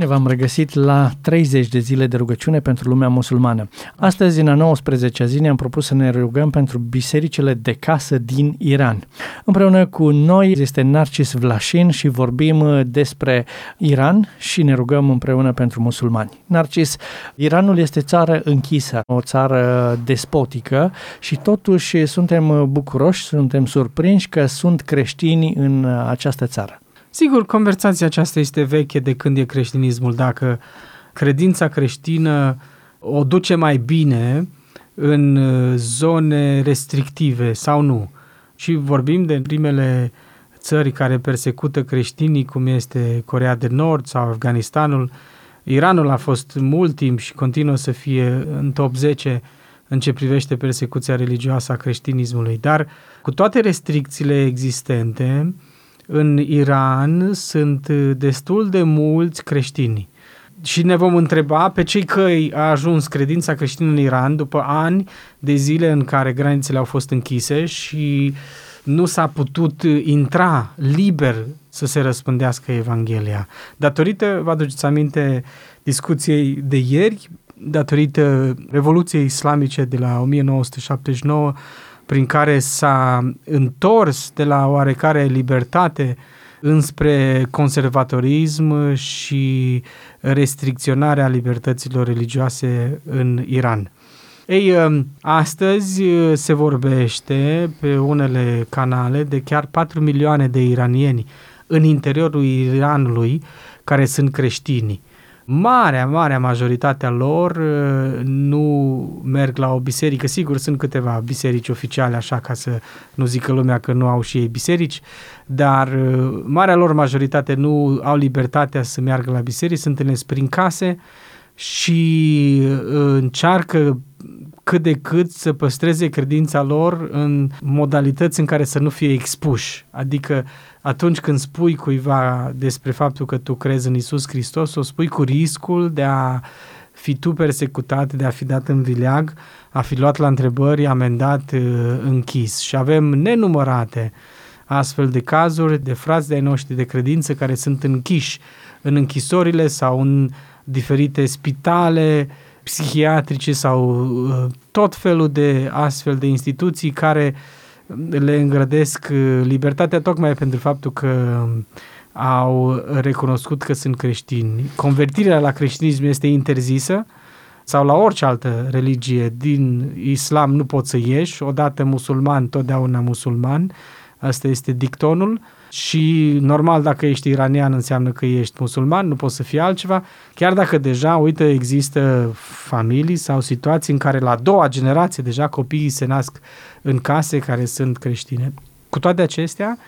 Bine v-am regăsit la 30 de zile de rugăciune pentru lumea musulmană. Astăzi, în a 19 zi, ne-am propus să ne rugăm pentru bisericile de casă din Iran. Împreună cu noi este Narcis Vlașin și vorbim despre Iran și ne rugăm împreună pentru musulmani. Narcis, Iranul este țară închisă, o țară despotică și totuși suntem bucuroși, suntem surprinși că sunt creștini în această țară. Sigur, conversația aceasta este veche de când e creștinismul. Dacă credința creștină o duce mai bine în uh, zone restrictive sau nu. Și vorbim de primele țări care persecută creștinii, cum este Corea de Nord sau Afganistanul. Iranul a fost mult timp și continuă să fie în top 10 în ce privește persecuția religioasă a creștinismului. Dar cu toate restricțiile existente, în Iran sunt destul de mulți creștini. Și ne vom întreba pe cei căi a ajuns credința creștină în Iran după ani de zile în care granițele au fost închise și nu s-a putut intra liber să se răspândească Evanghelia. Datorită, vă aduceți aminte, discuției de ieri, datorită Revoluției Islamice de la 1979, prin care s-a întors de la oarecare libertate înspre conservatorism și restricționarea libertăților religioase în Iran. Ei, um, astăzi uh, se vorbește pe unele canale de chiar 4 milioane de iranieni în interiorul Iranului care sunt creștini marea, marea majoritatea lor uh, nu merg la o biserică. Sigur, sunt câteva biserici oficiale, așa ca să nu zică lumea că nu au și ei biserici, dar uh, marea lor majoritate nu au libertatea să meargă la biserici, sunt întâlnesc prin case și uh, încearcă cât de cât să păstreze credința lor în modalități în care să nu fie expuși. Adică atunci când spui cuiva despre faptul că tu crezi în Isus Hristos, o spui cu riscul de a fi tu persecutat, de a fi dat în vileag, a fi luat la întrebări, amendat, uh, închis. Și avem nenumărate astfel de cazuri de frați de-ai noștri de credință care sunt închiși în închisorile sau în diferite spitale psihiatrice sau uh, tot felul de astfel de instituții care le îngrădesc uh, libertatea tocmai pentru faptul că au recunoscut că sunt creștini. Convertirea la creștinism este interzisă sau la orice altă religie din islam nu poți să ieși, odată musulman, totdeauna musulman, asta este dictonul și normal dacă ești iranian înseamnă că ești musulman, nu poți să fii altceva, chiar dacă deja, uite, există familii sau situații în care la a doua generație deja copiii se nasc în case care sunt creștine. Cu toate acestea,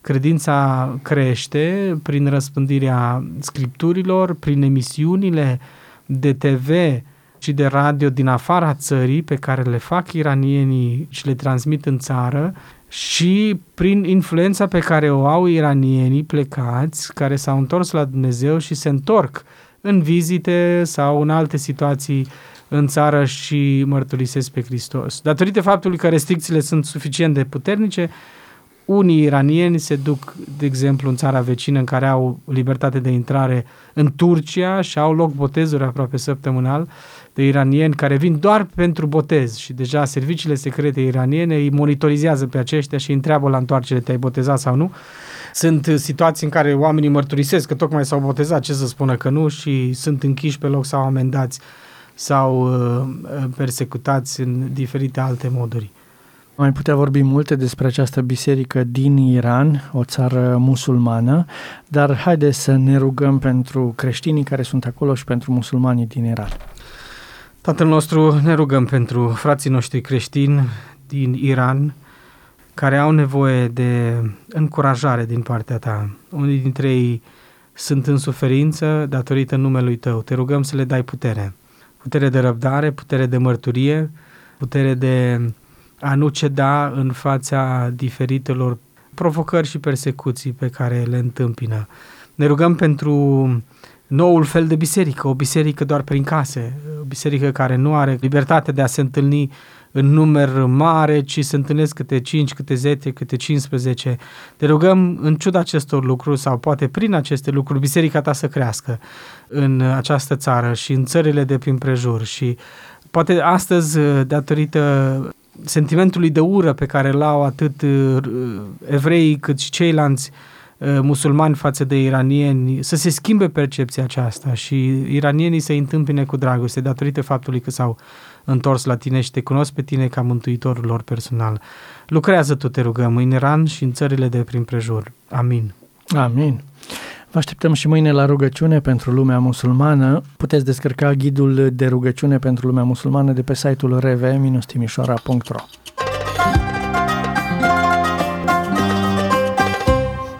credința crește prin răspândirea scripturilor, prin emisiunile de TV și de radio din afara țării pe care le fac iranienii și le transmit în țară și prin influența pe care o au iranienii plecați, care s-au întors la Dumnezeu și se întorc în vizite sau în alte situații în țară și mărturisesc pe Hristos. Datorită faptului că restricțiile sunt suficient de puternice, unii iranieni se duc, de exemplu, în țara vecină în care au libertate de intrare în Turcia și au loc botezuri aproape săptămânal de iranieni care vin doar pentru botez și deja serviciile secrete iraniene îi monitorizează pe aceștia și îi întreabă la întoarcere te-ai botezat sau nu. Sunt situații în care oamenii mărturisesc că tocmai s-au botezat, ce să spună că nu și sunt închiși pe loc sau amendați sau uh, persecutați în diferite alte moduri. Mai putea vorbi multe despre această biserică din Iran, o țară musulmană, dar haideți să ne rugăm pentru creștinii care sunt acolo și pentru musulmanii din Iran. Tatăl nostru, ne rugăm pentru frații noștri creștini din Iran, care au nevoie de încurajare din partea ta. Unii dintre ei sunt în suferință datorită numelui tău. Te rugăm să le dai putere. Putere de răbdare, putere de mărturie, putere de a nu ceda în fața diferitelor provocări și persecuții pe care le întâmpină. Ne rugăm pentru noul fel de biserică, o biserică doar prin case, o biserică care nu are libertate de a se întâlni în număr mare, ci se întâlnesc câte 5, câte 10, câte 15. Te rugăm, în ciuda acestor lucruri sau poate prin aceste lucruri, biserica ta să crească în această țară și în țările de prin prejur și poate astăzi, datorită sentimentului de ură pe care l-au atât uh, evreii cât și ceilalți uh, musulmani față de iranieni, să se schimbe percepția aceasta și iranienii să-i întâmpine cu dragoste datorită faptului că s-au întors la tine și te cunosc pe tine ca mântuitorul lor personal. Lucrează tu, te rugăm, în Iran și în țările de prin prejur. Amin. Amin. Vă așteptăm și mâine la rugăciune pentru lumea musulmană. Puteți descărca ghidul de rugăciune pentru lumea musulmană de pe site-ul rv-timișoara.ro